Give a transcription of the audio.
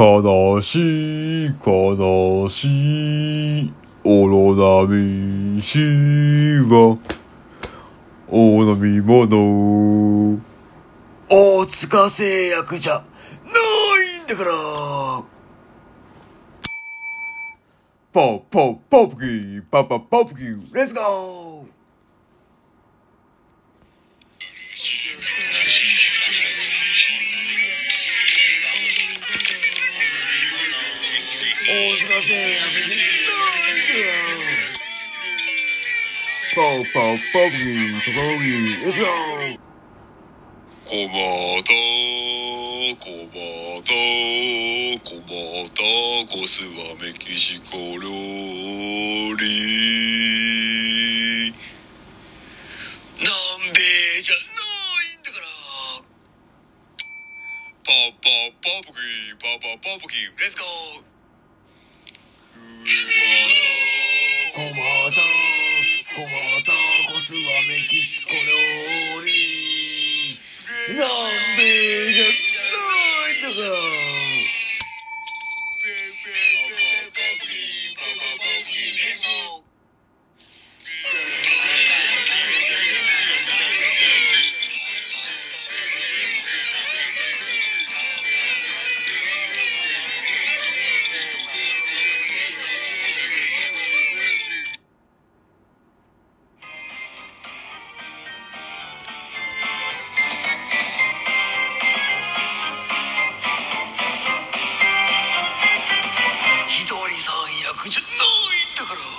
悲しい、悲しい、オロナミシは、お飲み物。大塚製薬じゃないんだからポポポプキー、パパポプキー、レップキー、パパポプキー、レッツゴーコバタコバタコバタコスはメキシコ料理南米じゃないんだからパパパプキーパパパプキーレッツゴーコマタコマタコスはメキシコ料理。なん cabrón.